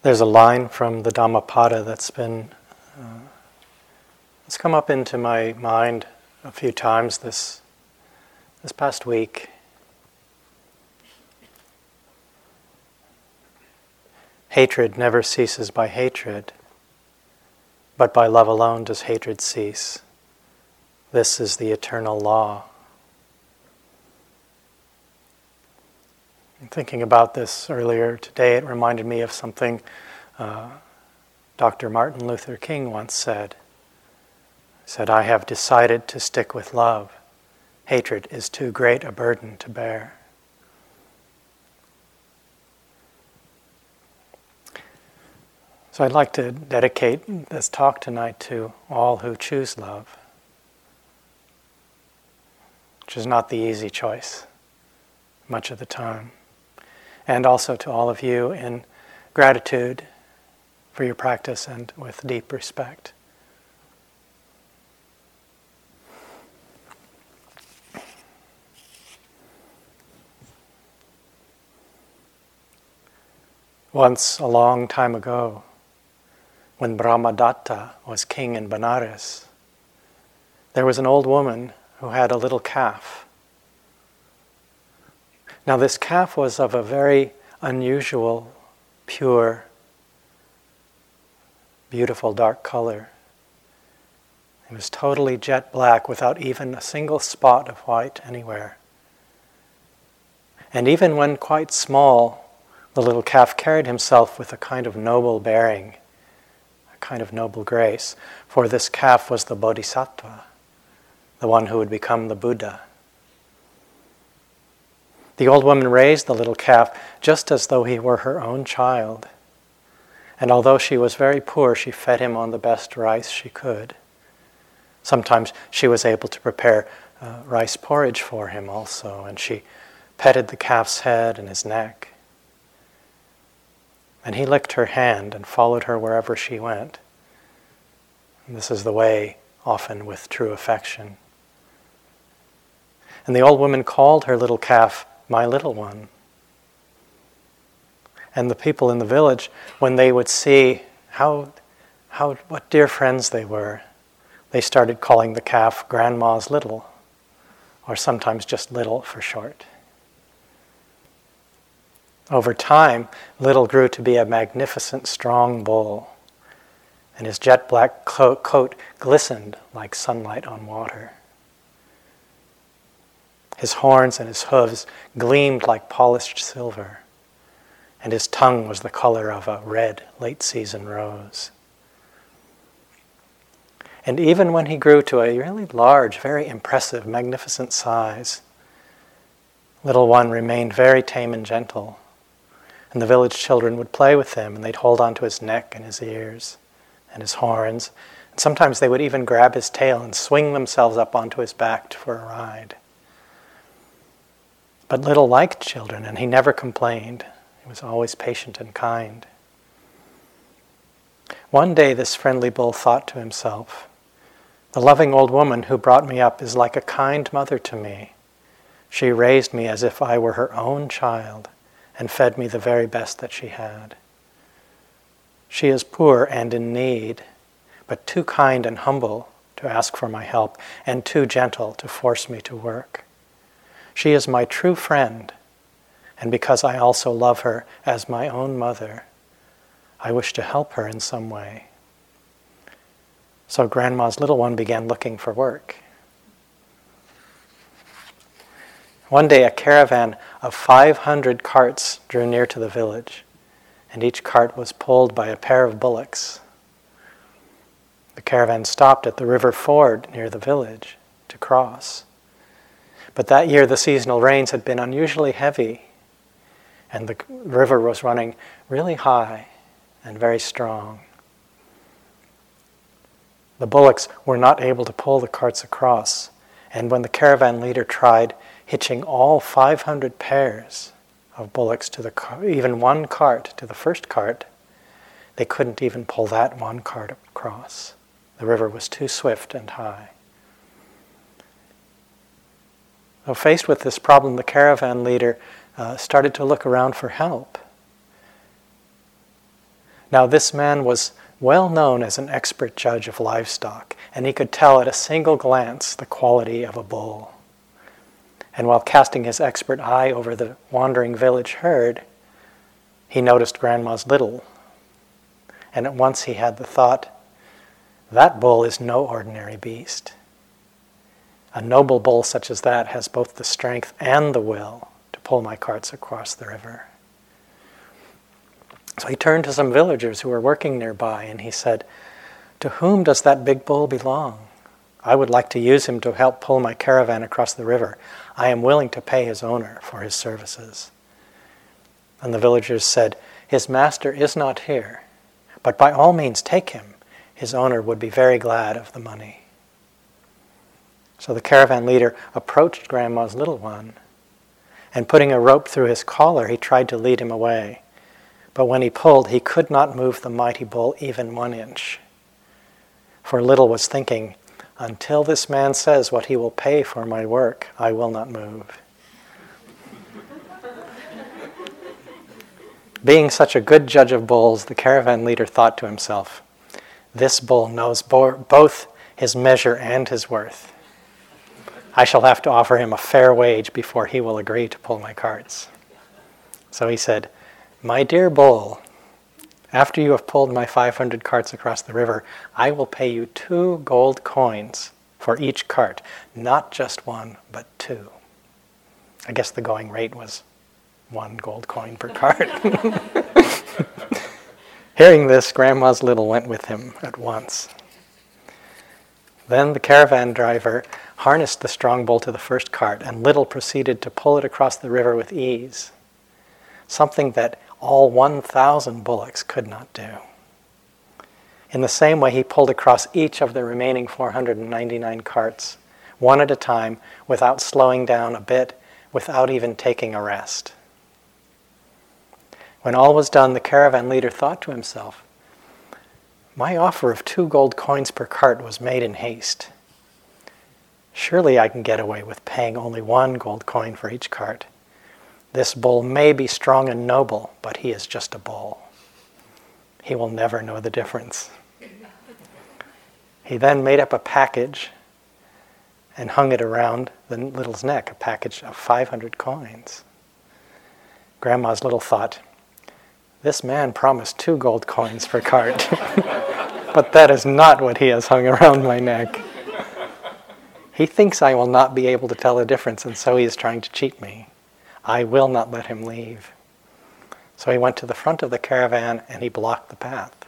There's a line from the Dhammapada that's been uh, it's come up into my mind a few times this this past week. Hatred never ceases by hatred, but by love alone does hatred cease. This is the eternal law. Thinking about this earlier today, it reminded me of something uh, Dr. Martin Luther King once said. He said, I have decided to stick with love. Hatred is too great a burden to bear. So I'd like to dedicate this talk tonight to all who choose love, which is not the easy choice much of the time and also to all of you in gratitude for your practice and with deep respect. Once, a long time ago, when Brahmadatta was king in Benares, there was an old woman who had a little calf now, this calf was of a very unusual, pure, beautiful dark color. It was totally jet black without even a single spot of white anywhere. And even when quite small, the little calf carried himself with a kind of noble bearing, a kind of noble grace, for this calf was the Bodhisattva, the one who would become the Buddha. The old woman raised the little calf just as though he were her own child. And although she was very poor, she fed him on the best rice she could. Sometimes she was able to prepare uh, rice porridge for him also, and she petted the calf's head and his neck. And he licked her hand and followed her wherever she went. And this is the way, often, with true affection. And the old woman called her little calf my little one. And the people in the village, when they would see how, how, what dear friends they were, they started calling the calf Grandma's Little, or sometimes just Little for short. Over time, Little grew to be a magnificent, strong bull, and his jet black coat glistened like sunlight on water. His horns and his hooves gleamed like polished silver, and his tongue was the color of a red late season rose. And even when he grew to a really large, very impressive, magnificent size, little one remained very tame and gentle. And the village children would play with him, and they'd hold on to his neck and his ears and his horns. And sometimes they would even grab his tail and swing themselves up onto his back for a ride. But Little liked children, and he never complained. He was always patient and kind. One day, this friendly bull thought to himself, The loving old woman who brought me up is like a kind mother to me. She raised me as if I were her own child and fed me the very best that she had. She is poor and in need, but too kind and humble to ask for my help, and too gentle to force me to work. She is my true friend, and because I also love her as my own mother, I wish to help her in some way. So Grandma's little one began looking for work. One day, a caravan of 500 carts drew near to the village, and each cart was pulled by a pair of bullocks. The caravan stopped at the river ford near the village to cross. But that year, the seasonal rains had been unusually heavy, and the river was running really high and very strong. The bullocks were not able to pull the carts across, and when the caravan leader tried hitching all 500 pairs of bullocks to the car, even one cart to the first cart, they couldn't even pull that one cart across. The river was too swift and high. So, faced with this problem, the caravan leader uh, started to look around for help. Now, this man was well known as an expert judge of livestock, and he could tell at a single glance the quality of a bull. And while casting his expert eye over the wandering village herd, he noticed Grandma's little. And at once he had the thought that bull is no ordinary beast. A noble bull such as that has both the strength and the will to pull my carts across the river. So he turned to some villagers who were working nearby and he said, To whom does that big bull belong? I would like to use him to help pull my caravan across the river. I am willing to pay his owner for his services. And the villagers said, His master is not here, but by all means take him. His owner would be very glad of the money. So the caravan leader approached Grandma's little one, and putting a rope through his collar, he tried to lead him away. But when he pulled, he could not move the mighty bull even one inch. For Little was thinking, Until this man says what he will pay for my work, I will not move. Being such a good judge of bulls, the caravan leader thought to himself, This bull knows bo- both his measure and his worth. I shall have to offer him a fair wage before he will agree to pull my carts. So he said, my dear bull, after you have pulled my 500 carts across the river, I will pay you two gold coins for each cart, not just one, but two. I guess the going rate was one gold coin per cart. Hearing this, Grandma's little went with him at once. Then the caravan driver harnessed the strong bull to the first cart, and Little proceeded to pull it across the river with ease, something that all 1,000 bullocks could not do. In the same way, he pulled across each of the remaining 499 carts, one at a time, without slowing down a bit, without even taking a rest. When all was done, the caravan leader thought to himself, My offer of two gold coins per cart was made in haste. Surely I can get away with paying only one gold coin for each cart. This bull may be strong and noble, but he is just a bull. He will never know the difference. He then made up a package and hung it around the little's neck, a package of 500 coins. Grandma's little thought, this man promised two gold coins per cart, but that is not what he has hung around my neck. He thinks I will not be able to tell the difference, and so he is trying to cheat me. I will not let him leave. So he went to the front of the caravan and he blocked the path.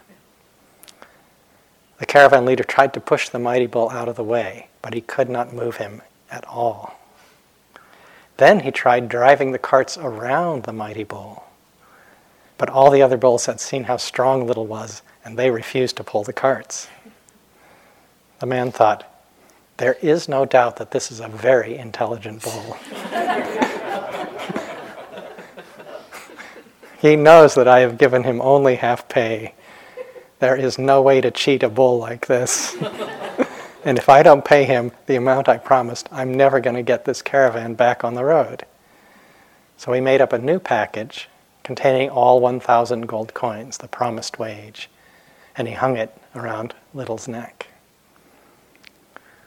The caravan leader tried to push the mighty bull out of the way, but he could not move him at all. Then he tried driving the carts around the mighty bull. But all the other bulls had seen how strong Little was, and they refused to pull the carts. The man thought, there is no doubt that this is a very intelligent bull. He knows that I have given him only half pay. There is no way to cheat a bull like this. and if I don't pay him the amount I promised, I'm never going to get this caravan back on the road. So he made up a new package containing all 1,000 gold coins, the promised wage, and he hung it around Little's neck.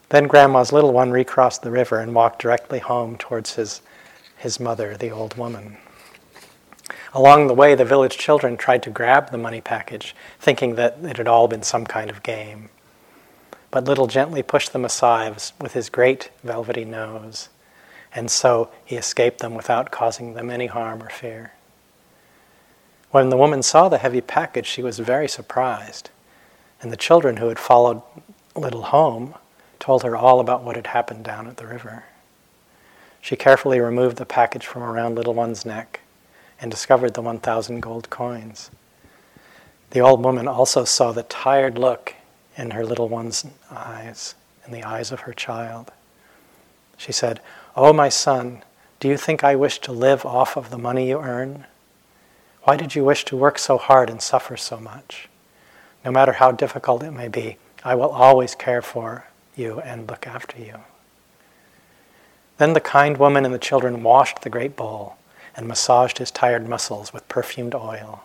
Then Grandma's little one recrossed the river and walked directly home towards his, his mother, the old woman. Along the way, the village children tried to grab the money package, thinking that it had all been some kind of game. But Little gently pushed them aside with his great velvety nose, and so he escaped them without causing them any harm or fear. When the woman saw the heavy package, she was very surprised, and the children who had followed Little home told her all about what had happened down at the river. She carefully removed the package from around Little One's neck and discovered the 1,000 gold coins. The old woman also saw the tired look in her little one's eyes, in the eyes of her child. She said, Oh, my son, do you think I wish to live off of the money you earn? Why did you wish to work so hard and suffer so much? No matter how difficult it may be, I will always care for you and look after you. Then the kind woman and the children washed the great bowl and massaged his tired muscles with perfumed oil.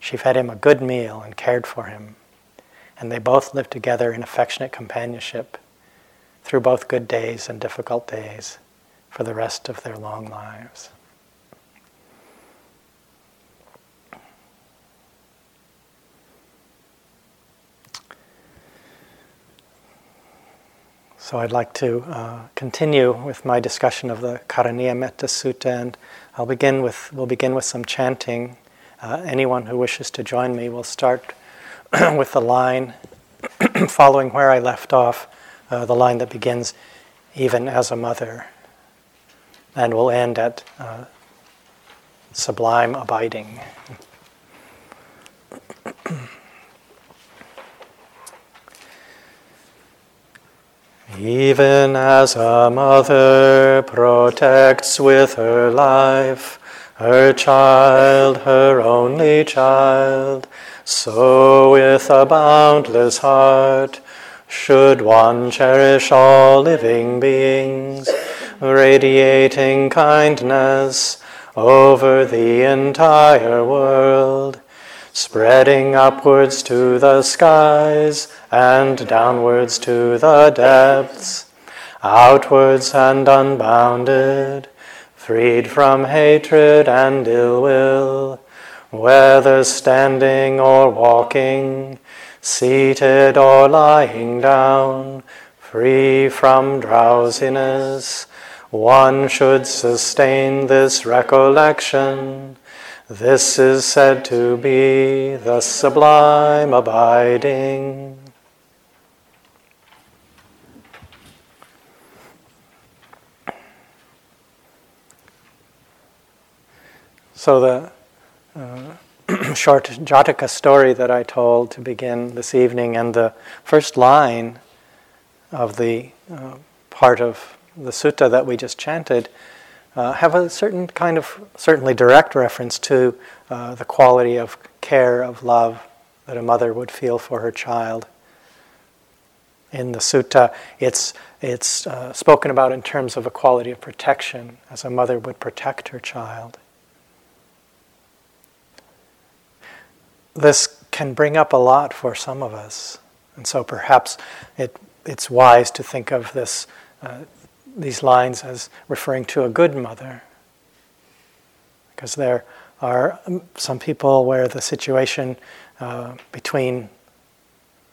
She fed him a good meal and cared for him. And they both lived together in affectionate companionship through both good days and difficult days for the rest of their long lives. So I'd like to uh, continue with my discussion of the Karaniya Metta Sutta, and I'll begin with we'll begin with some chanting. Uh, anyone who wishes to join me will start with the line following where I left off, uh, the line that begins, "Even as a mother," and will end at uh, "Sublime abiding." Even as a mother protects with her life her child, her only child, so with a boundless heart should one cherish all living beings, radiating kindness over the entire world spreading upwards to the skies and downwards to the depths, outwards and unbounded, freed from hatred and ill will, whether standing or walking, seated or lying down, free from drowsiness. One should sustain this recollection this is said to be the sublime abiding. So, the uh, short Jataka story that I told to begin this evening, and the first line of the uh, part of the sutta that we just chanted uh, have a certain kind of, certainly direct reference to uh, the quality of care, of love that a mother would feel for her child. In the sutta, it's, it's uh, spoken about in terms of a quality of protection, as a mother would protect her child. This can bring up a lot for some of us, and so perhaps it, it's wise to think of this uh, these lines as referring to a good mother. Because there are um, some people where the situation uh, between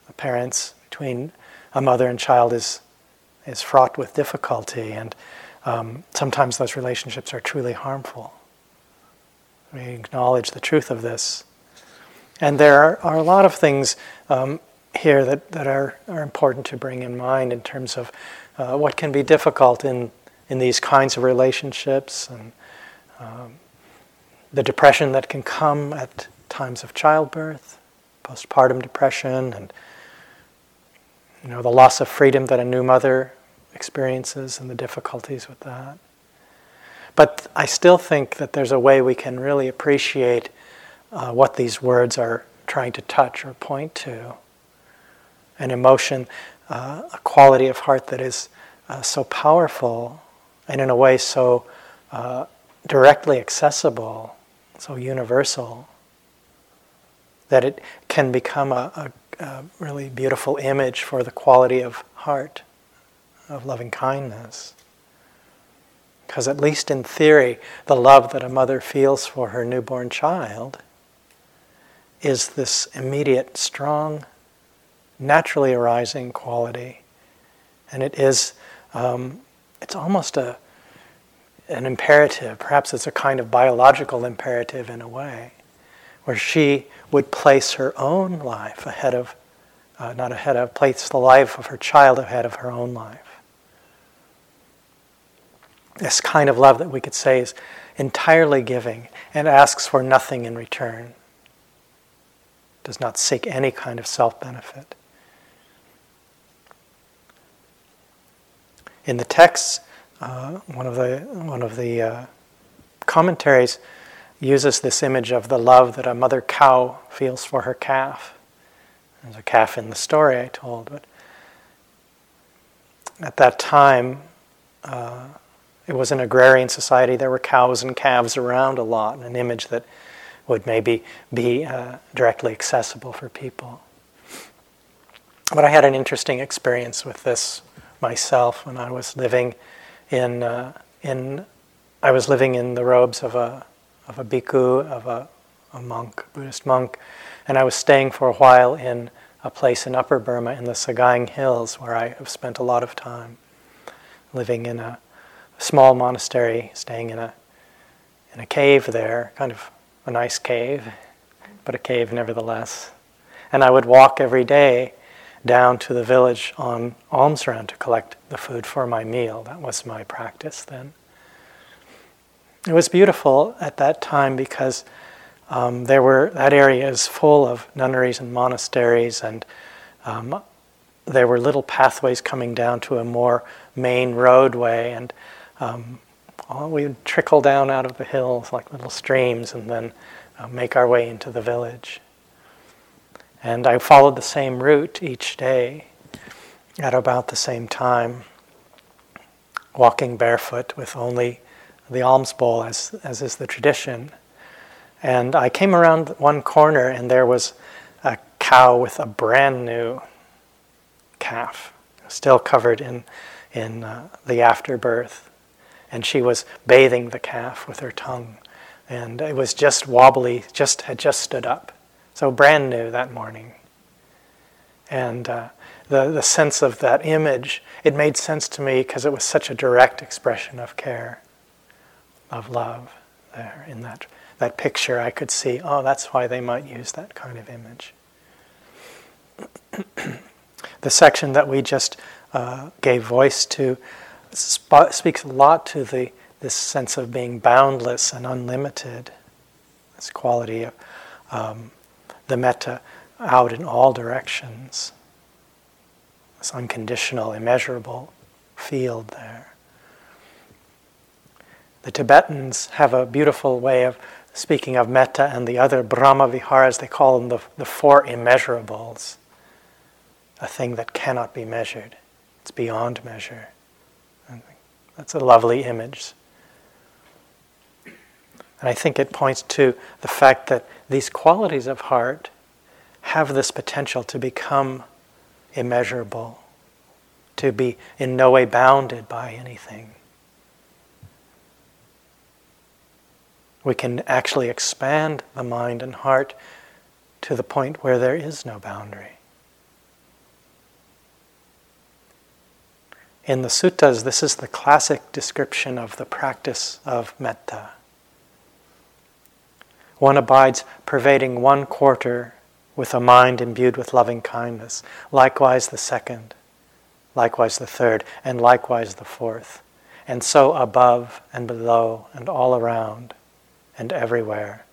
the parents, between a mother and child, is, is fraught with difficulty, and um, sometimes those relationships are truly harmful. We acknowledge the truth of this. And there are, are a lot of things um, here that, that are, are important to bring in mind in terms of uh, what can be difficult in, in these kinds of relationships and um, the depression that can come at times of childbirth, postpartum depression, and you know the loss of freedom that a new mother experiences and the difficulties with that. But I still think that there's a way we can really appreciate uh, what these words are trying to touch or point to. An emotion uh, a quality of heart that is uh, so powerful and in a way so uh, directly accessible, so universal, that it can become a, a, a really beautiful image for the quality of heart, of loving kindness. Because, at least in theory, the love that a mother feels for her newborn child is this immediate, strong naturally arising quality. And it is, um, it's almost a, an imperative, perhaps it's a kind of biological imperative in a way, where she would place her own life ahead of, uh, not ahead of, place the life of her child ahead of her own life. This kind of love that we could say is entirely giving and asks for nothing in return, does not seek any kind of self benefit. In the texts. uh, one of the one of the uh, commentaries uses this image of the love that a mother cow feels for her calf. There's a calf in the story I told, but at that time, uh, it was an agrarian society. There were cows and calves around a lot, an image that would maybe be uh, directly accessible for people. But I had an interesting experience with this myself when I was living in uh, in I was living in the robes of a of a bhikkhu of a, a monk Buddhist monk, and I was staying for a while in a place in Upper Burma in the Sagaing Hills where I have spent a lot of time living in a small monastery, staying in a in a cave there, kind of a nice cave, but a cave nevertheless. And I would walk every day down to the village on alms round to collect the food for my meal. That was my practice then. It was beautiful at that time because um, there were that area is full of nunneries and monasteries, and um, there were little pathways coming down to a more main roadway, and um, we would trickle down out of the hills like little streams, and then uh, make our way into the village. And I followed the same route each day at about the same time, walking barefoot with only the alms bowl, as, as is the tradition. And I came around one corner, and there was a cow with a brand new calf, still covered in, in uh, the afterbirth. And she was bathing the calf with her tongue. And it was just wobbly, just had just stood up. So brand new that morning. And uh, the, the sense of that image, it made sense to me because it was such a direct expression of care, of love there in that, that picture. I could see, oh, that's why they might use that kind of image. the section that we just uh, gave voice to sp- speaks a lot to the, this sense of being boundless and unlimited, this quality of um, the metta out in all directions. This unconditional, immeasurable field there. The Tibetans have a beautiful way of speaking of metta and the other Brahma Viharas, they call them the, the four immeasurables, a thing that cannot be measured. It's beyond measure. That's a lovely image. And I think it points to the fact that these qualities of heart have this potential to become immeasurable, to be in no way bounded by anything. We can actually expand the mind and heart to the point where there is no boundary. In the suttas, this is the classic description of the practice of metta. One abides pervading one quarter with a mind imbued with loving kindness, likewise the second, likewise the third, and likewise the fourth, and so above and below and all around and everywhere.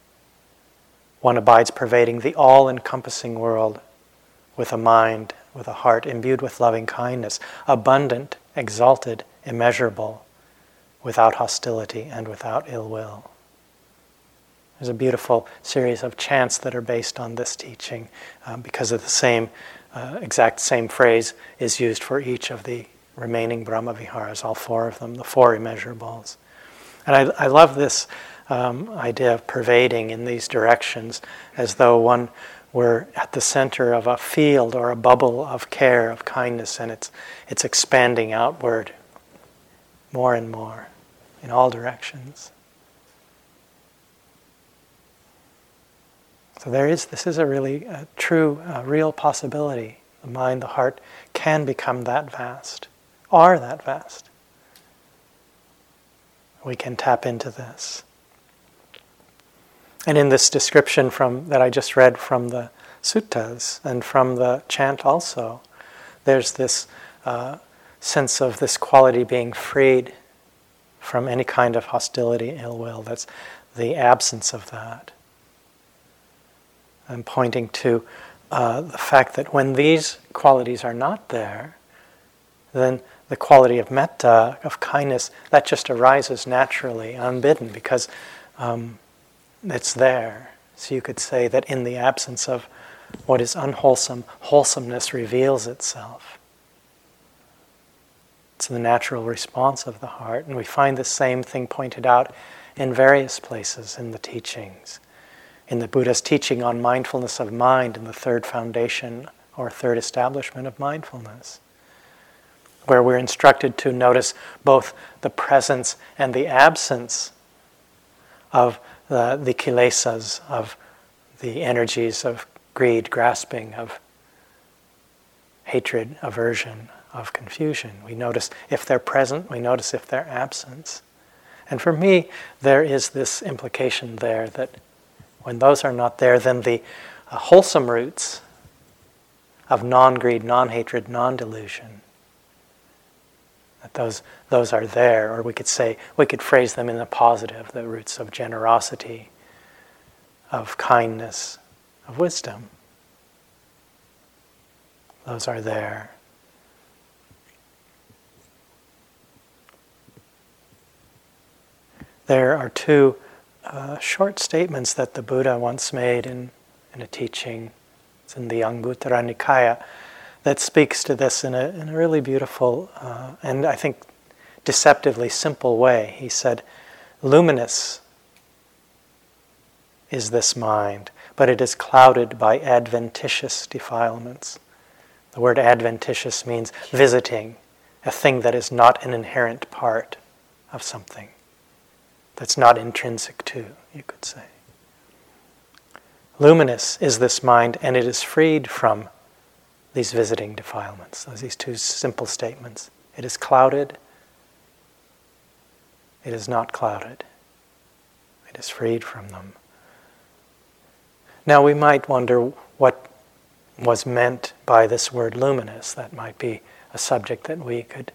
One abides pervading the all encompassing world with a mind, with a heart imbued with loving kindness, abundant, exalted, immeasurable, without hostility and without ill will. There's a beautiful series of chants that are based on this teaching um, because of the same, uh, exact same phrase is used for each of the remaining Brahma Viharas, all four of them, the four immeasurables. And I, I love this um, idea of pervading in these directions as though one were at the center of a field or a bubble of care, of kindness, and it's, it's expanding outward more and more in all directions. So there is, this is a really true, real possibility. The mind, the heart can become that vast, are that vast. We can tap into this. And in this description from that I just read from the suttas and from the chant also, there's this uh, sense of this quality being freed from any kind of hostility, ill will. That's the absence of that. I'm pointing to uh, the fact that when these qualities are not there, then the quality of metta, of kindness, that just arises naturally, unbidden, because um, it's there. So you could say that in the absence of what is unwholesome, wholesomeness reveals itself. It's the natural response of the heart. And we find the same thing pointed out in various places in the teachings in the Buddha's teaching on mindfulness of mind in the third foundation or third establishment of mindfulness, where we're instructed to notice both the presence and the absence of the, the kilesas, of the energies of greed, grasping, of hatred, aversion, of confusion. We notice if they're present, we notice if they're absent. And for me, there is this implication there that when those are not there, then the uh, wholesome roots of non greed, non hatred, non delusion, that those, those are there, or we could say, we could phrase them in the positive the roots of generosity, of kindness, of wisdom. Those are there. There are two uh, short statements that the Buddha once made in, in a teaching. It's in the Anguttara Nikaya that speaks to this in a, in a really beautiful uh, and I think deceptively simple way. He said, Luminous is this mind, but it is clouded by adventitious defilements. The word adventitious means visiting, a thing that is not an inherent part of something that's not intrinsic to, you could say. Luminous is this mind, and it is freed from these visiting defilements. Those these two simple statements. It is clouded, it is not clouded. It is freed from them. Now we might wonder what was meant by this word luminous. That might be a subject that we could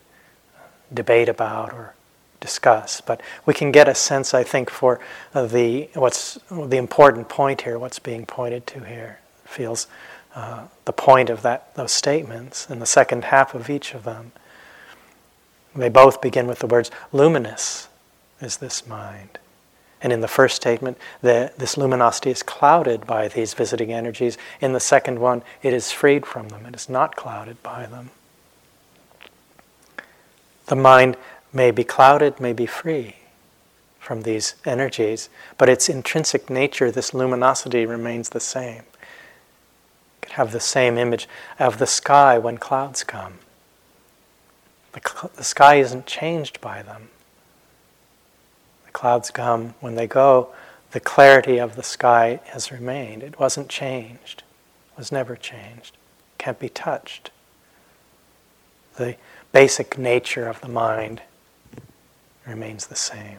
debate about or discuss. But we can get a sense, I think, for the what's the important point here, what's being pointed to here. Feels uh, the point of that those statements in the second half of each of them. They both begin with the words "luminous is this mind." And in the first statement, the, this luminosity is clouded by these visiting energies. In the second one, it is freed from them. It is not clouded by them. The mind may be clouded, may be free from these energies, but its intrinsic nature, this luminosity, remains the same. You could have the same image of the sky when clouds come. The, cl- the sky isn't changed by them. The clouds come, when they go, the clarity of the sky has remained. It wasn't changed, it was never changed, can't be touched. The basic nature of the mind remains the same.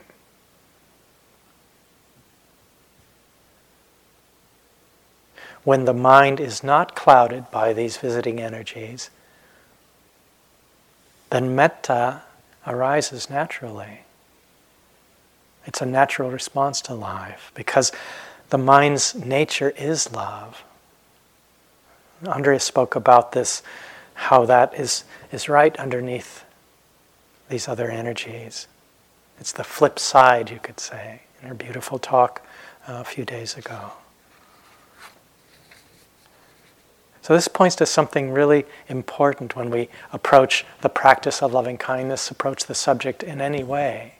When the mind is not clouded by these visiting energies, then metta arises naturally. It's a natural response to life because the mind's nature is love. Andrea spoke about this, how that is, is right underneath these other energies. It's the flip side, you could say, in her beautiful talk uh, a few days ago. So, this points to something really important when we approach the practice of loving kindness, approach the subject in any way.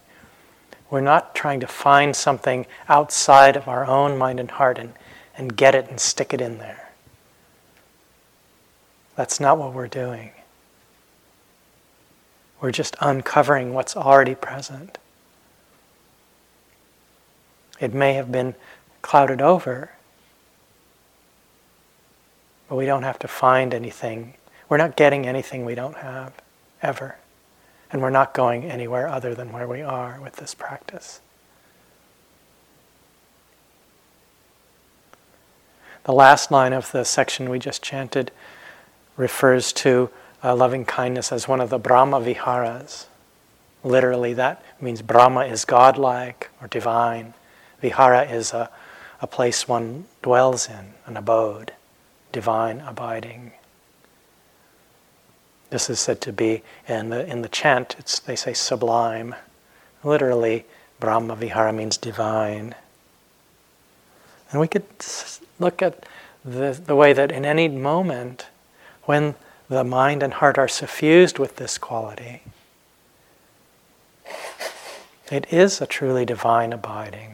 We're not trying to find something outside of our own mind and heart and, and get it and stick it in there. That's not what we're doing. We're just uncovering what's already present. It may have been clouded over, but we don't have to find anything. We're not getting anything we don't have, ever. And we're not going anywhere other than where we are with this practice. The last line of the section we just chanted refers to uh, loving kindness as one of the Brahma Viharas. Literally, that means Brahma is godlike or divine. Vihara is a, a place one dwells in, an abode, divine abiding. This is said to be in the, in the chant, it's, they say sublime. Literally, Brahma Vihara means divine. And we could look at the, the way that in any moment, when the mind and heart are suffused with this quality, it is a truly divine abiding.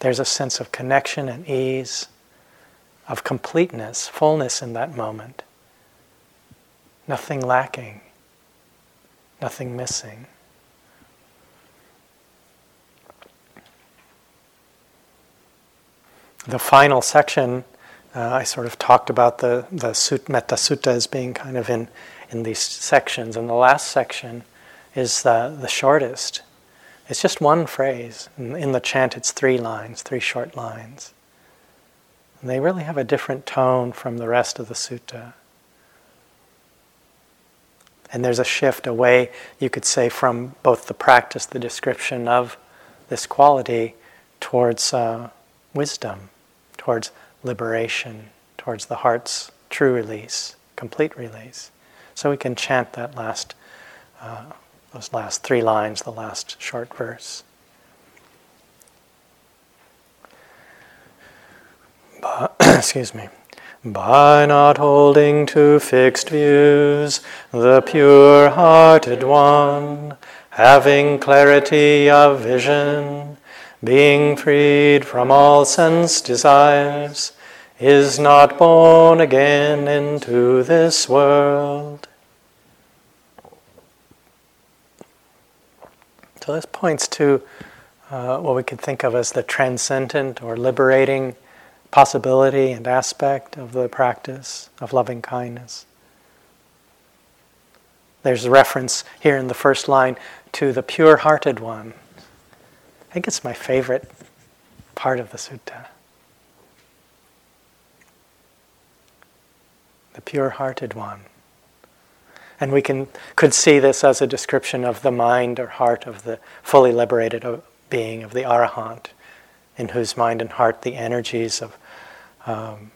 There's a sense of connection and ease, of completeness, fullness in that moment. Nothing lacking, nothing missing. The final section, uh, I sort of talked about the, the sut, Metta Sutta as being kind of in, in these sections, and the last section is the, the shortest. It's just one phrase. In, in the chant, it's three lines, three short lines. And they really have a different tone from the rest of the sutta. And there's a shift away, you could say, from both the practice, the description of this quality, towards uh, wisdom, towards liberation, towards the heart's true release, complete release. So we can chant that last, uh, those last three lines, the last short verse. But, excuse me. By not holding to fixed views, the pure hearted one, having clarity of vision, being freed from all sense desires, is not born again into this world. So, this points to uh, what we could think of as the transcendent or liberating possibility and aspect of the practice of loving kindness. There's a reference here in the first line to the pure hearted one. I think it's my favorite part of the sutta. The pure hearted one. And we can, could see this as a description of the mind or heart of the fully liberated being, of the arahant, in whose mind and heart the energies of um,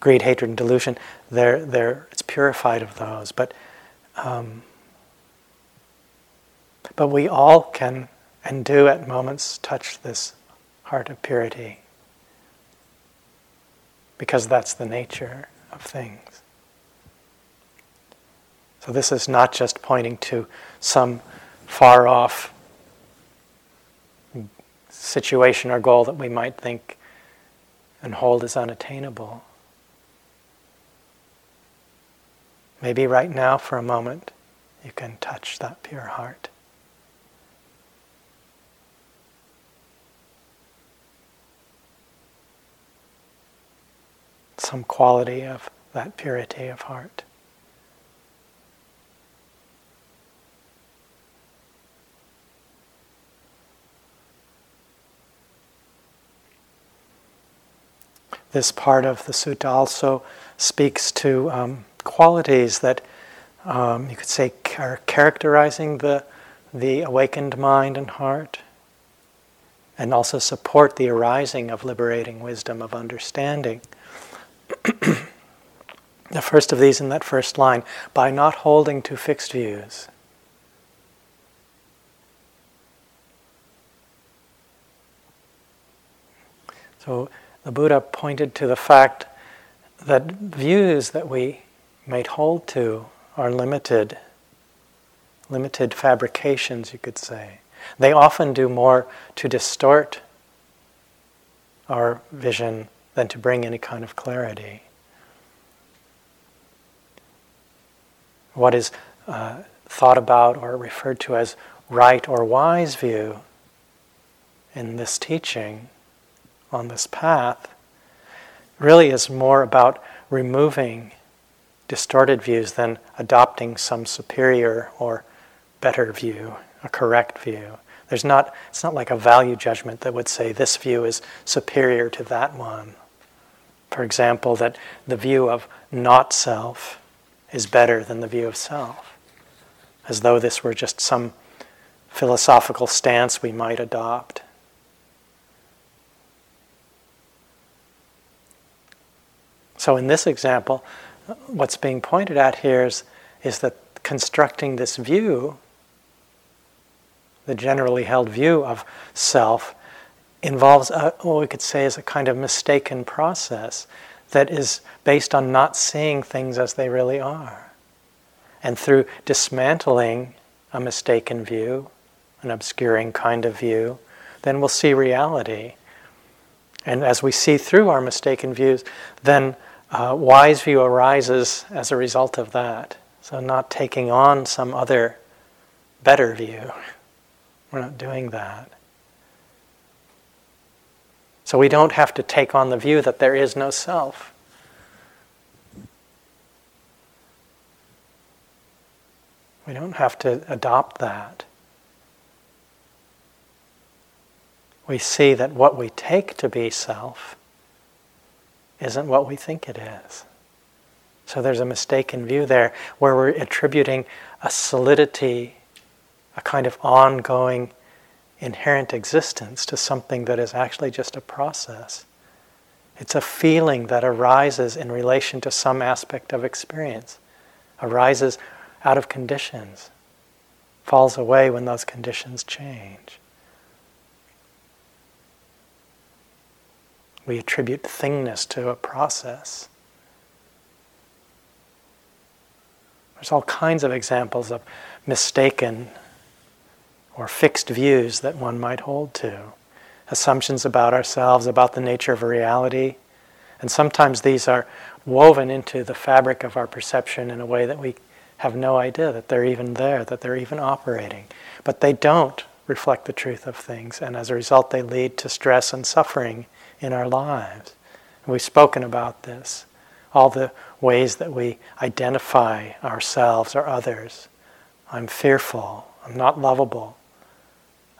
greed, hatred, and delusion, they're, they're, it's purified of those. But, um, but we all can and do at moments touch this heart of purity because that's the nature of things. So, this is not just pointing to some far off situation or goal that we might think and hold as unattainable. Maybe right now, for a moment, you can touch that pure heart. Some quality of that purity of heart. This part of the sutta also speaks to um, qualities that um, you could say are characterizing the, the awakened mind and heart, and also support the arising of liberating wisdom of understanding. the first of these in that first line by not holding to fixed views. So the Buddha pointed to the fact that views that we might hold to are limited, limited fabrications, you could say. They often do more to distort our vision than to bring any kind of clarity. What is uh, thought about or referred to as right or wise view in this teaching on this path really is more about removing distorted views than adopting some superior or better view, a correct view. There's not, it's not like a value judgment that would say this view is superior to that one. For example, that the view of not self is better than the view of self, as though this were just some philosophical stance we might adopt. So, in this example, what's being pointed at here is, is that constructing this view, the generally held view of self, involves a, what we could say is a kind of mistaken process that is based on not seeing things as they really are. And through dismantling a mistaken view, an obscuring kind of view, then we'll see reality And as we see through our mistaken views, then uh, wise view arises as a result of that. So, not taking on some other better view. We're not doing that. So, we don't have to take on the view that there is no self. We don't have to adopt that. We see that what we take to be self isn't what we think it is. So there's a mistaken view there where we're attributing a solidity, a kind of ongoing inherent existence to something that is actually just a process. It's a feeling that arises in relation to some aspect of experience, arises out of conditions, falls away when those conditions change. We attribute thingness to a process. There's all kinds of examples of mistaken or fixed views that one might hold to. Assumptions about ourselves, about the nature of reality. And sometimes these are woven into the fabric of our perception in a way that we have no idea that they're even there, that they're even operating. But they don't reflect the truth of things, and as a result, they lead to stress and suffering in our lives. We've spoken about this, all the ways that we identify ourselves or others. I'm fearful, I'm not lovable,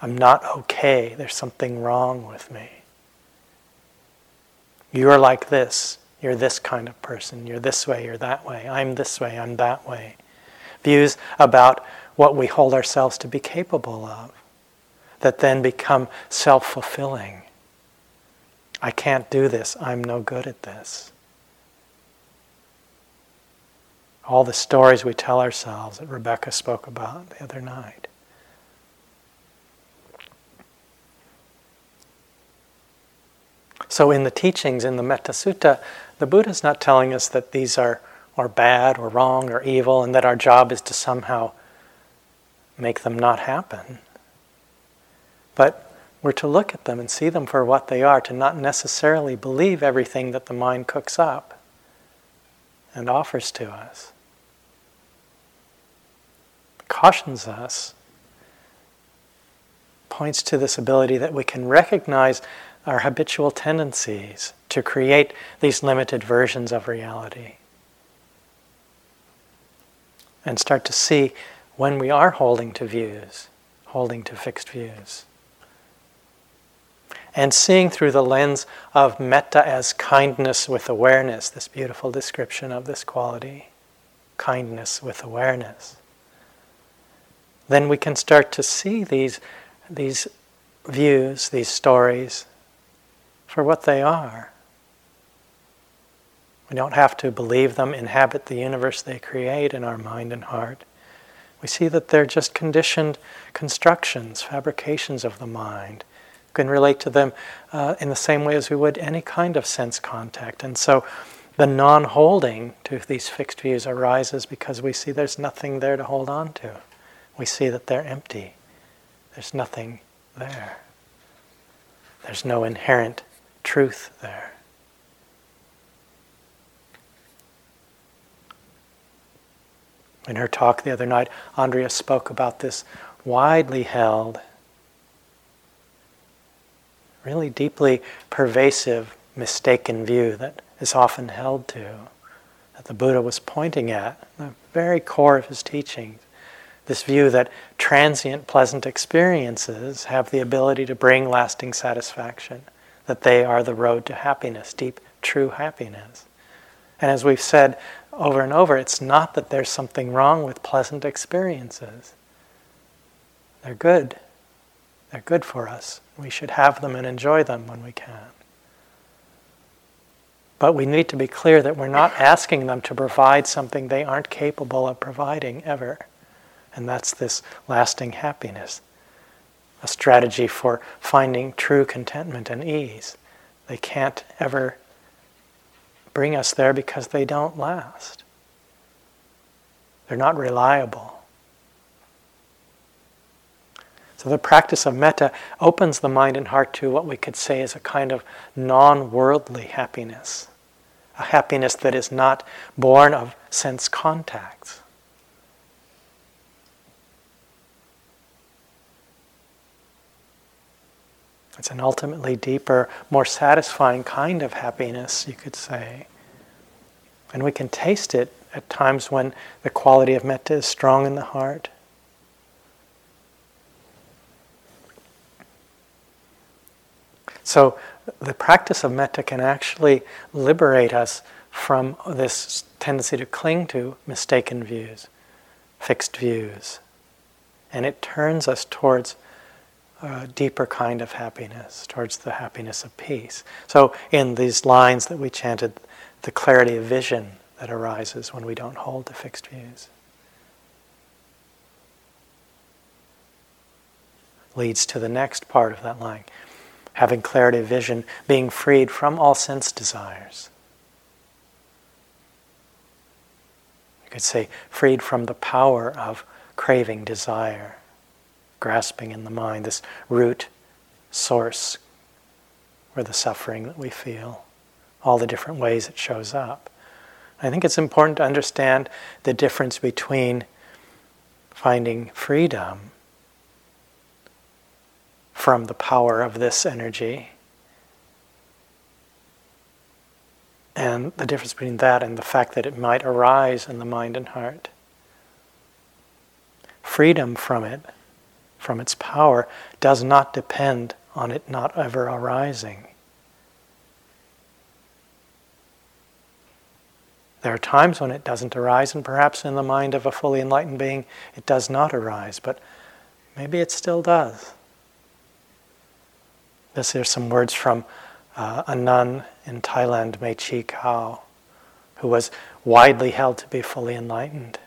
I'm not okay, there's something wrong with me. You're like this, you're this kind of person, you're this way, you're that way, I'm this way, I'm that way. Views about what we hold ourselves to be capable of that then become self fulfilling. I can't do this. I'm no good at this. All the stories we tell ourselves that Rebecca spoke about the other night. So, in the teachings in the Metta Sutta, the Buddha is not telling us that these are, are bad or wrong or evil and that our job is to somehow make them not happen. But we're to look at them and see them for what they are, to not necessarily believe everything that the mind cooks up and offers to us. Cautions us, points to this ability that we can recognize our habitual tendencies to create these limited versions of reality. And start to see when we are holding to views, holding to fixed views and seeing through the lens of metta as kindness with awareness, this beautiful description of this quality kindness with awareness. Then we can start to see these, these views, these stories, for what they are. We don't have to believe them inhabit the universe they create in our mind and heart. We see that they're just conditioned constructions, fabrications of the mind can relate to them uh, in the same way as we would any kind of sense contact. And so the non holding to these fixed views arises because we see there's nothing there to hold on to. We see that they're empty. There's nothing there. There's no inherent truth there. In her talk the other night, Andrea spoke about this widely held really deeply pervasive mistaken view that is often held to, that the Buddha was pointing at, the very core of his teachings. This view that transient pleasant experiences have the ability to bring lasting satisfaction, that they are the road to happiness, deep, true happiness. And as we've said over and over, it's not that there's something wrong with pleasant experiences. They're good. They're good for us. We should have them and enjoy them when we can. But we need to be clear that we're not asking them to provide something they aren't capable of providing ever. And that's this lasting happiness, a strategy for finding true contentment and ease. They can't ever bring us there because they don't last. They're not reliable. So the practice of metta opens the mind and heart to what we could say is a kind of non worldly happiness, a happiness that is not born of sense contacts. It's an ultimately deeper, more satisfying kind of happiness, you could say. And we can taste it at times when the quality of metta is strong in the heart. So, the practice of metta can actually liberate us from this tendency to cling to mistaken views, fixed views. And it turns us towards a deeper kind of happiness, towards the happiness of peace. So, in these lines that we chanted, the clarity of vision that arises when we don't hold to fixed views leads to the next part of that line having clarity of vision, being freed from all sense desires. You could say, freed from the power of craving, desire, grasping in the mind, this root source where the suffering that we feel, all the different ways it shows up. I think it's important to understand the difference between finding freedom from the power of this energy. And the difference between that and the fact that it might arise in the mind and heart. Freedom from it, from its power, does not depend on it not ever arising. There are times when it doesn't arise, and perhaps in the mind of a fully enlightened being it does not arise, but maybe it still does. This is some words from uh, a nun in Thailand, Mae Chee Kaew, who was widely held to be fully enlightened.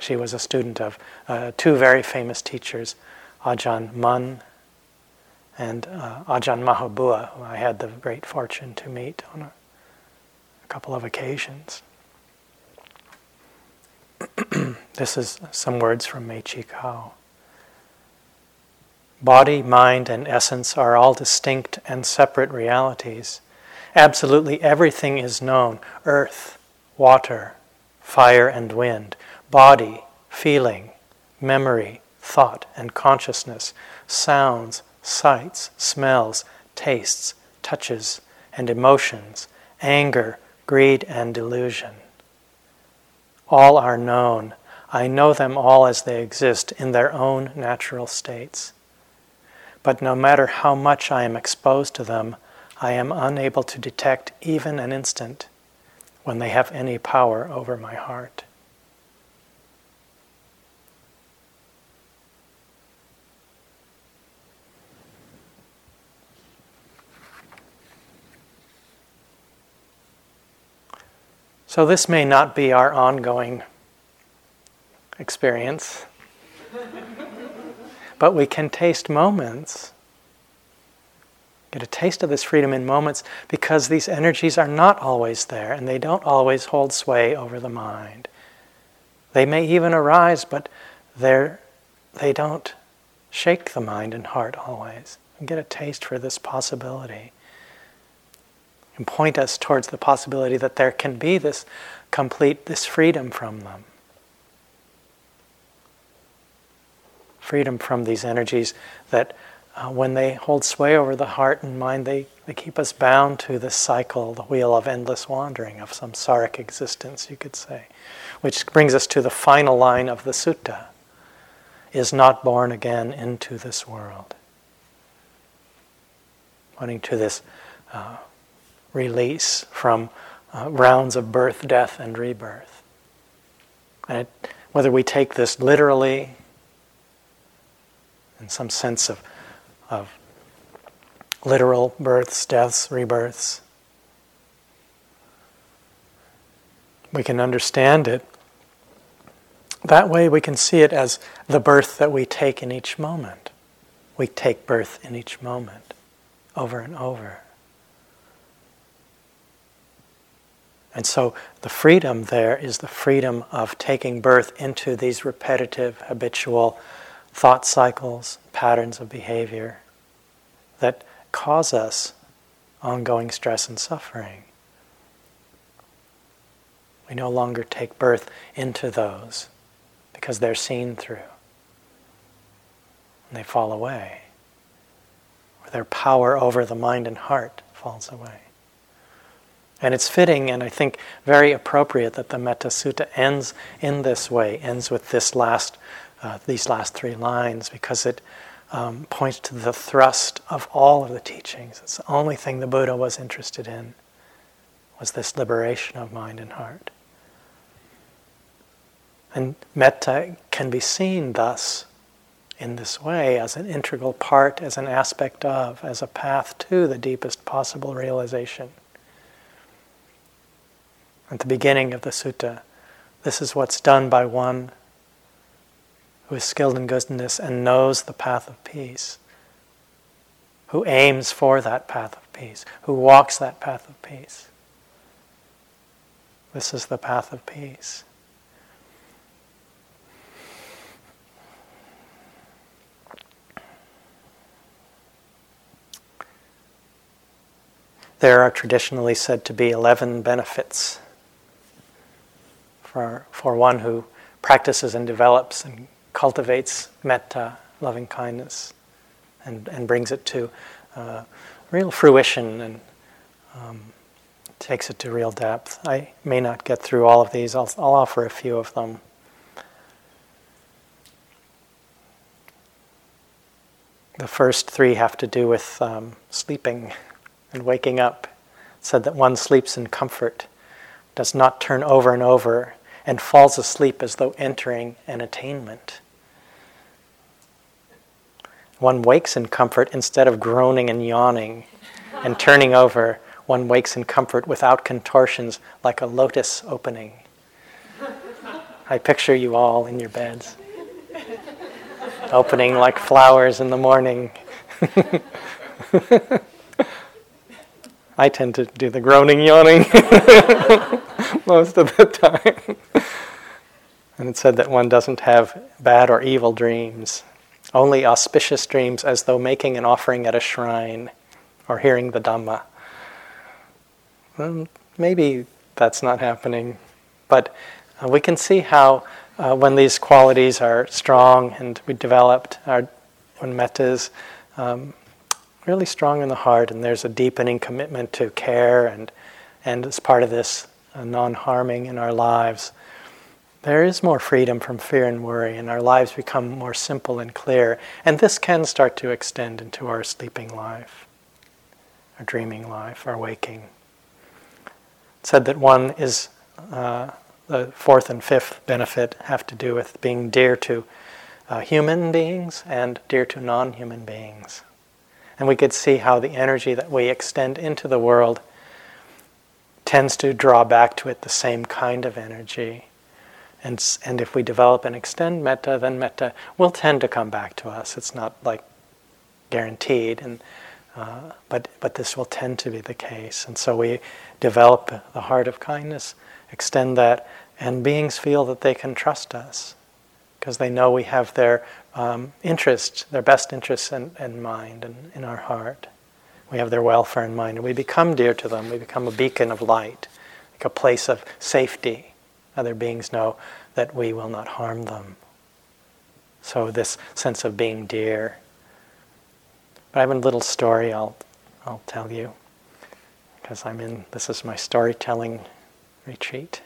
She was a student of uh, two very famous teachers, Ajahn Mun and uh, Ajahn Mahabua, who I had the great fortune to meet on a, a couple of occasions. this is some words from Mae Chee Kaew. Body, mind, and essence are all distinct and separate realities. Absolutely everything is known earth, water, fire, and wind, body, feeling, memory, thought, and consciousness, sounds, sights, smells, tastes, touches, and emotions, anger, greed, and delusion. All are known. I know them all as they exist in their own natural states. But no matter how much I am exposed to them, I am unable to detect even an instant when they have any power over my heart. So, this may not be our ongoing experience but we can taste moments. Get a taste of this freedom in moments because these energies are not always there and they don't always hold sway over the mind. They may even arise, but they don't shake the mind and heart always. And get a taste for this possibility. And point us towards the possibility that there can be this complete, this freedom from them. Freedom from these energies that uh, when they hold sway over the heart and mind, they, they keep us bound to this cycle, the wheel of endless wandering, of samsaric existence, you could say. Which brings us to the final line of the sutta is not born again into this world. Pointing to this uh, release from uh, rounds of birth, death, and rebirth. And it, whether we take this literally some sense of, of literal births, deaths, rebirths. We can understand it. That way, we can see it as the birth that we take in each moment. We take birth in each moment, over and over. And so the freedom there is the freedom of taking birth into these repetitive, habitual thought cycles, patterns of behavior that cause us ongoing stress and suffering. We no longer take birth into those because they're seen through. And they fall away. Or their power over the mind and heart falls away. And it's fitting and I think very appropriate that the Metta Sutta ends in this way, ends with this last, uh, these last three lines, because it um, points to the thrust of all of the teachings. It's the only thing the Buddha was interested in, was this liberation of mind and heart. And metta can be seen thus in this way as an integral part, as an aspect of, as a path to the deepest possible realization. At the beginning of the sutta, this is what's done by one who is skilled in goodness and knows the path of peace, who aims for that path of peace, who walks that path of peace. This is the path of peace. There are traditionally said to be 11 benefits for, for one who practices and develops and cultivates metta, loving kindness, and, and brings it to uh, real fruition and um, takes it to real depth. I may not get through all of these, I'll, I'll offer a few of them. The first three have to do with um, sleeping and waking up said that one sleeps in comfort, does not turn over and over, and falls asleep as though entering an attainment. One wakes in comfort instead of groaning and yawning and turning over. One wakes in comfort without contortions like a lotus opening. I picture you all in your beds, opening like flowers in the morning. I tend to do the groaning, yawning most of the time. and it said that one doesn't have bad or evil dreams, only auspicious dreams as though making an offering at a shrine or hearing the Dhamma. Well, maybe that's not happening, but uh, we can see how uh, when these qualities are strong and we developed, our, when metta is um, really strong in the heart, and there's a deepening commitment to care, and, and as part of this uh, non harming in our lives, there is more freedom from fear and worry, and our lives become more simple and clear. And this can start to extend into our sleeping life, our dreaming life, our waking. Said that one is uh, the fourth and fifth benefit have to do with being dear to uh, human beings and dear to non human beings. And we could see how the energy that we extend into the world tends to draw back to it the same kind of energy. And, and if we develop and extend metta, then metta will tend to come back to us. It's not like guaranteed, and, uh, but, but this will tend to be the case. And so we develop the heart of kindness, extend that, and beings feel that they can trust us because they know we have their um, interest, their best interests in, in mind and in our heart. We have their welfare in mind, and we become dear to them. We become a beacon of light, like a place of safety. Other beings know that we will not harm them. So, this sense of being dear. But I have a little story I'll, I'll tell you, because I'm in, this is my storytelling retreat.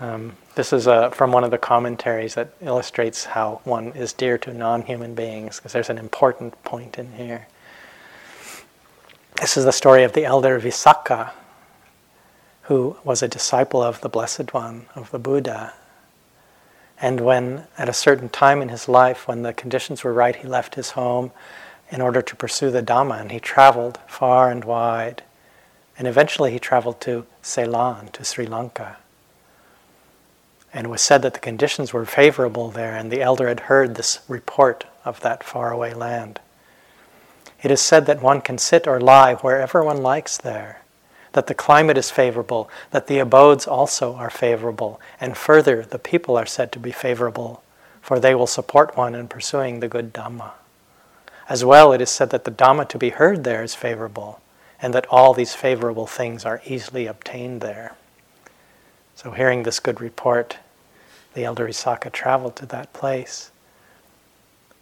Um, this is uh, from one of the commentaries that illustrates how one is dear to non human beings, because there's an important point in here. This is the story of the elder Visakha, who was a disciple of the Blessed One, of the Buddha. And when, at a certain time in his life, when the conditions were right, he left his home in order to pursue the Dhamma, and he traveled far and wide. And eventually he traveled to Ceylon, to Sri Lanka. And it was said that the conditions were favorable there, and the elder had heard this report of that faraway land. It is said that one can sit or lie wherever one likes there, that the climate is favorable, that the abodes also are favorable, and further, the people are said to be favorable for they will support one in pursuing the good Dhamma. As well, it is said that the Dhamma to be heard there is favorable, and that all these favorable things are easily obtained there. So, hearing this good report, the elder Visakha traveled to that place.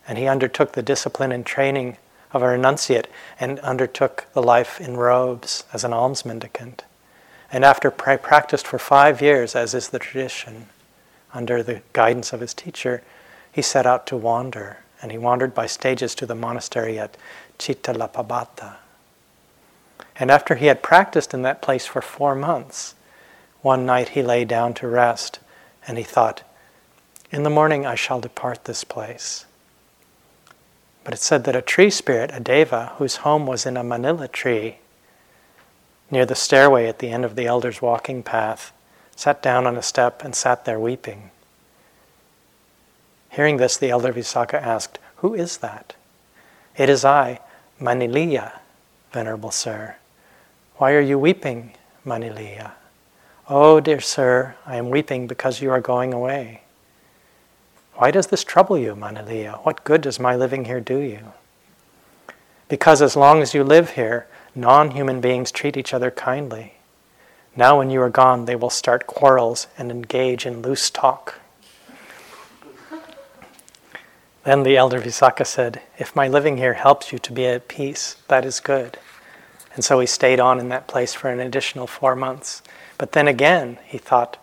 And he undertook the discipline and training of a renunciate and undertook the life in robes as an alms mendicant. And after pra- practiced for five years, as is the tradition, under the guidance of his teacher, he set out to wander. And he wandered by stages to the monastery at Cittalapabbata. And after he had practiced in that place for four months, one night he lay down to rest and he thought, In the morning I shall depart this place. But it said that a tree spirit, a deva, whose home was in a manila tree, near the stairway at the end of the elder's walking path, sat down on a step and sat there weeping. Hearing this, the elder Visakha asked, Who is that? It is I, Maniliya, Venerable Sir. Why are you weeping, Maniliya? Oh, dear sir, I am weeping because you are going away. Why does this trouble you, Maniliya? What good does my living here do you? Because as long as you live here, non human beings treat each other kindly. Now, when you are gone, they will start quarrels and engage in loose talk. Then the elder Visakha said, If my living here helps you to be at peace, that is good. And so he stayed on in that place for an additional four months. But then again, he thought,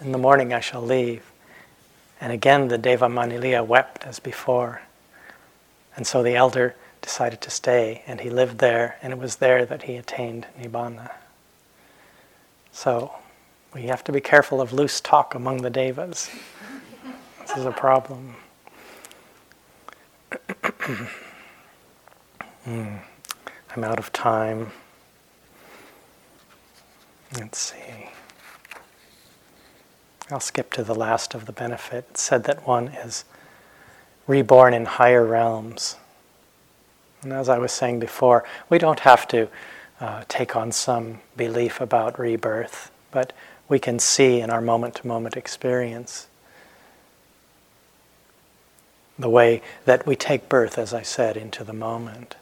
In the morning I shall leave. And again, the Deva Maniliya wept as before. And so the elder decided to stay, and he lived there, and it was there that he attained Nibbana. So we have to be careful of loose talk among the Devas. this is a problem. mm. I'm out of time. Let's see. I'll skip to the last of the benefit. It said that one is reborn in higher realms. And as I was saying before, we don't have to uh, take on some belief about rebirth, but we can see in our moment to moment experience the way that we take birth, as I said, into the moment.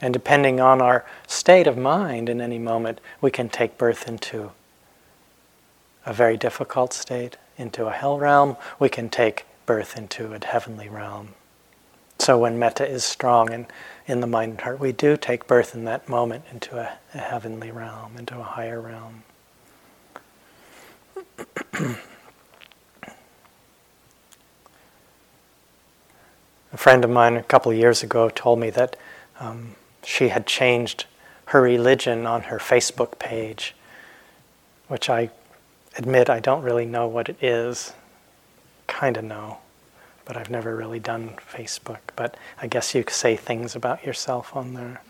And depending on our state of mind in any moment, we can take birth into a very difficult state into a hell realm, we can take birth into a heavenly realm. So when metta is strong and in the mind and heart, we do take birth in that moment into a, a heavenly realm, into a higher realm. a friend of mine a couple of years ago told me that um, she had changed her religion on her Facebook page, which I admit I don't really know what it is. Kind of know, but I've never really done Facebook. But I guess you say things about yourself on there.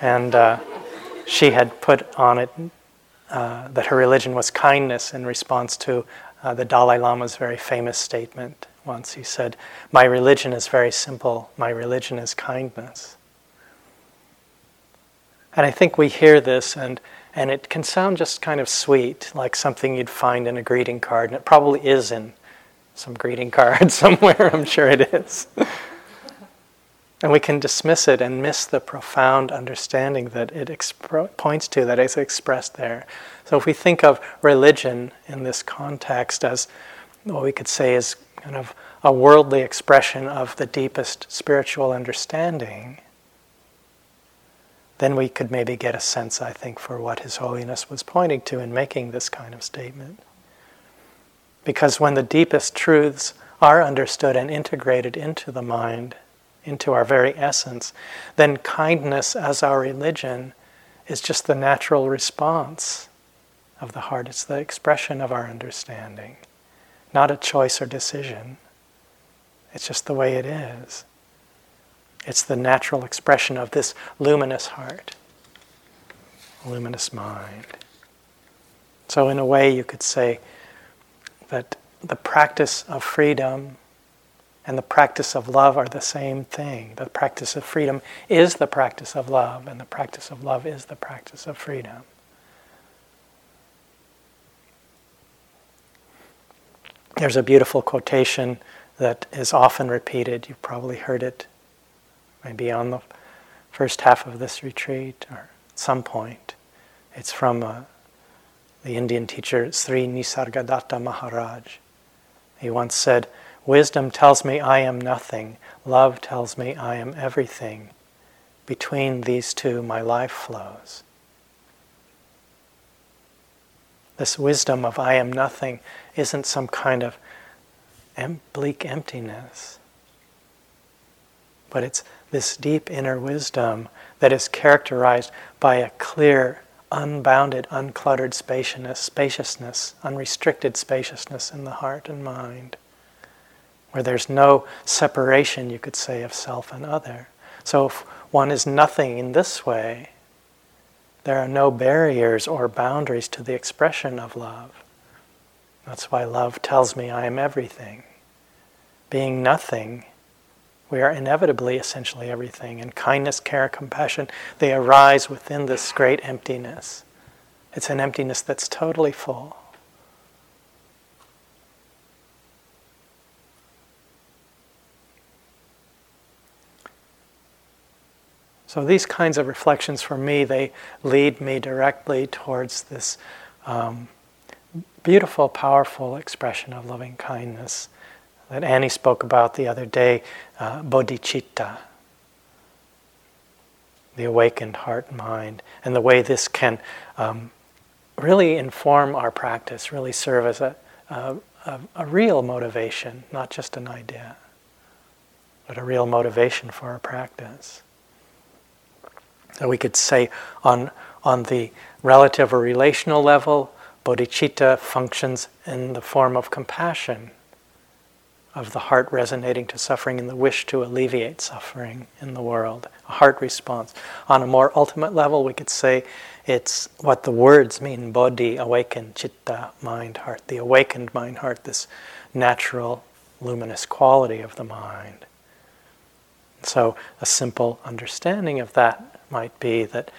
And uh, she had put on it uh, that her religion was kindness in response to uh, the Dalai Lama's very famous statement once. He said, My religion is very simple, my religion is kindness. And I think we hear this and and it can sound just kind of sweet, like something you'd find in a greeting card, and it probably is in some greeting card somewhere, I'm sure it is. and we can dismiss it and miss the profound understanding that it exp- points to, that is expressed there. So if we think of religion in this context as what we could say is kind of a worldly expression of the deepest spiritual understanding, then we could maybe get a sense, I think, for what His Holiness was pointing to in making this kind of statement. Because when the deepest truths are understood and integrated into the mind, into our very essence, then kindness as our religion is just the natural response of the heart. It's the expression of our understanding, not a choice or decision. It's just the way it is. It's the natural expression of this luminous heart, luminous mind. So, in a way, you could say that the practice of freedom and the practice of love are the same thing. The practice of freedom is the practice of love, and the practice of love is the practice of freedom. There's a beautiful quotation that is often repeated. You've probably heard it maybe on the first half of this retreat or at some point. It's from uh, the Indian teacher Sri Nisargadatta Maharaj. He once said, Wisdom tells me I am nothing, love tells me I am everything. Between these two, my life flows. This wisdom of I am nothing isn't some kind of bleak emptiness, but it's this deep inner wisdom that is characterized by a clear, unbounded, uncluttered spaciousness, spaciousness, unrestricted spaciousness in the heart and mind, where there's no separation, you could say, of self and other. So if one is nothing in this way, there are no barriers or boundaries to the expression of love. That's why love tells me I am everything. Being nothing we are inevitably essentially everything. And kindness, care, compassion, they arise within this great emptiness. It's an emptiness that's totally full. So these kinds of reflections for me, they lead me directly towards this um, beautiful, powerful expression of loving kindness that Annie spoke about the other day, uh, bodhicitta, the awakened heart and mind, and the way this can um, really inform our practice, really serve as a, a, a, a real motivation, not just an idea, but a real motivation for our practice. So we could say on, on the relative or relational level, bodhicitta functions in the form of compassion of the heart resonating to suffering and the wish to alleviate suffering in the world, a heart response. On a more ultimate level, we could say it's what the words mean bodhi, awakened, chitta, mind, heart, the awakened mind, heart, this natural, luminous quality of the mind. So, a simple understanding of that might be that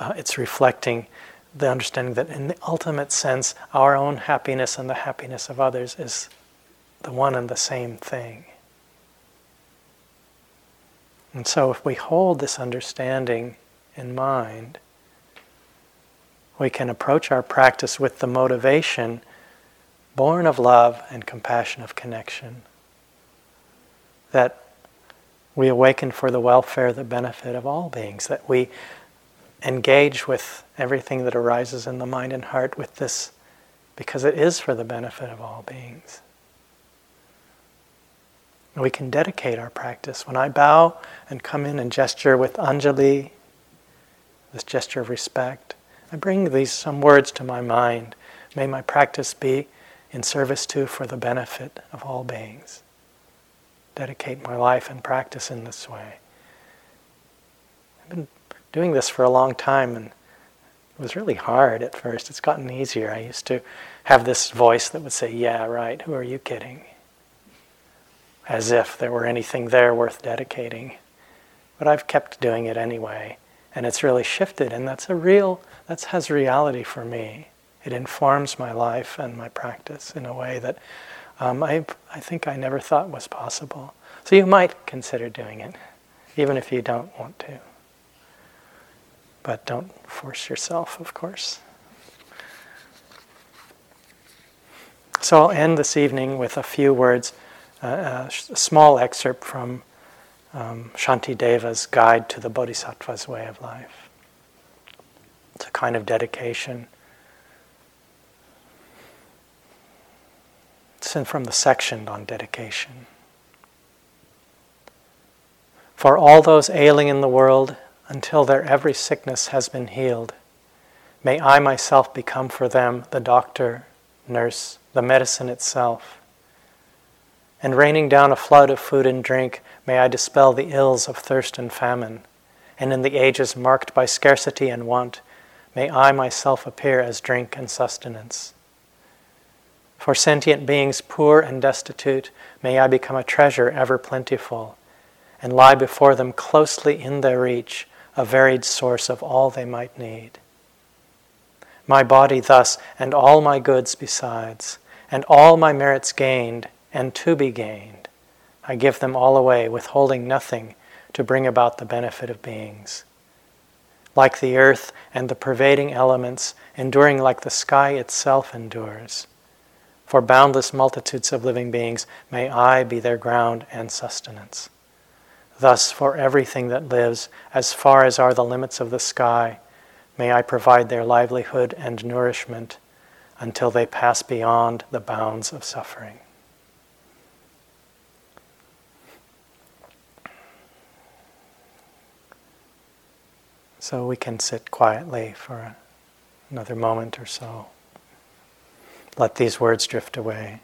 uh, it's reflecting the understanding that, in the ultimate sense, our own happiness and the happiness of others is the one and the same thing. And so, if we hold this understanding in mind, we can approach our practice with the motivation born of love and compassion of connection. That we awaken for the welfare, the benefit of all beings, that we engage with everything that arises in the mind and heart with this because it is for the benefit of all beings. We can dedicate our practice. When I bow and come in and gesture with Anjali, this gesture of respect, I bring these some words to my mind. May my practice be in service to for the benefit of all beings. Dedicate my life and practice in this way. I've been doing this for a long time and it was really hard at first. It's gotten easier. I used to have this voice that would say, Yeah, right, who are you kidding? As if there were anything there worth dedicating. But I've kept doing it anyway, and it's really shifted, and that's a real, that has reality for me. It informs my life and my practice in a way that um, I, I think I never thought was possible. So you might consider doing it, even if you don't want to. But don't force yourself, of course. So I'll end this evening with a few words a, a small excerpt from um, Shantideva's Guide to the Bodhisattva's Way of Life. It's a kind of dedication. It's in from the section on dedication. For all those ailing in the world, until their every sickness has been healed, may I myself become for them the doctor, nurse, the medicine itself and raining down a flood of food and drink, may I dispel the ills of thirst and famine. And in the ages marked by scarcity and want, may I myself appear as drink and sustenance. For sentient beings poor and destitute, may I become a treasure ever plentiful, and lie before them closely in their reach, a varied source of all they might need. My body thus, and all my goods besides, and all my merits gained and to be gained, I give them all away, withholding nothing to bring about the benefit of beings. Like the earth and the pervading elements, enduring like the sky itself endures. For boundless multitudes of living beings, may I be their ground and sustenance. Thus, for everything that lives, as far as are the limits of the sky, may I provide their livelihood and nourishment until they pass beyond the bounds of suffering. So we can sit quietly for another moment or so. Let these words drift away.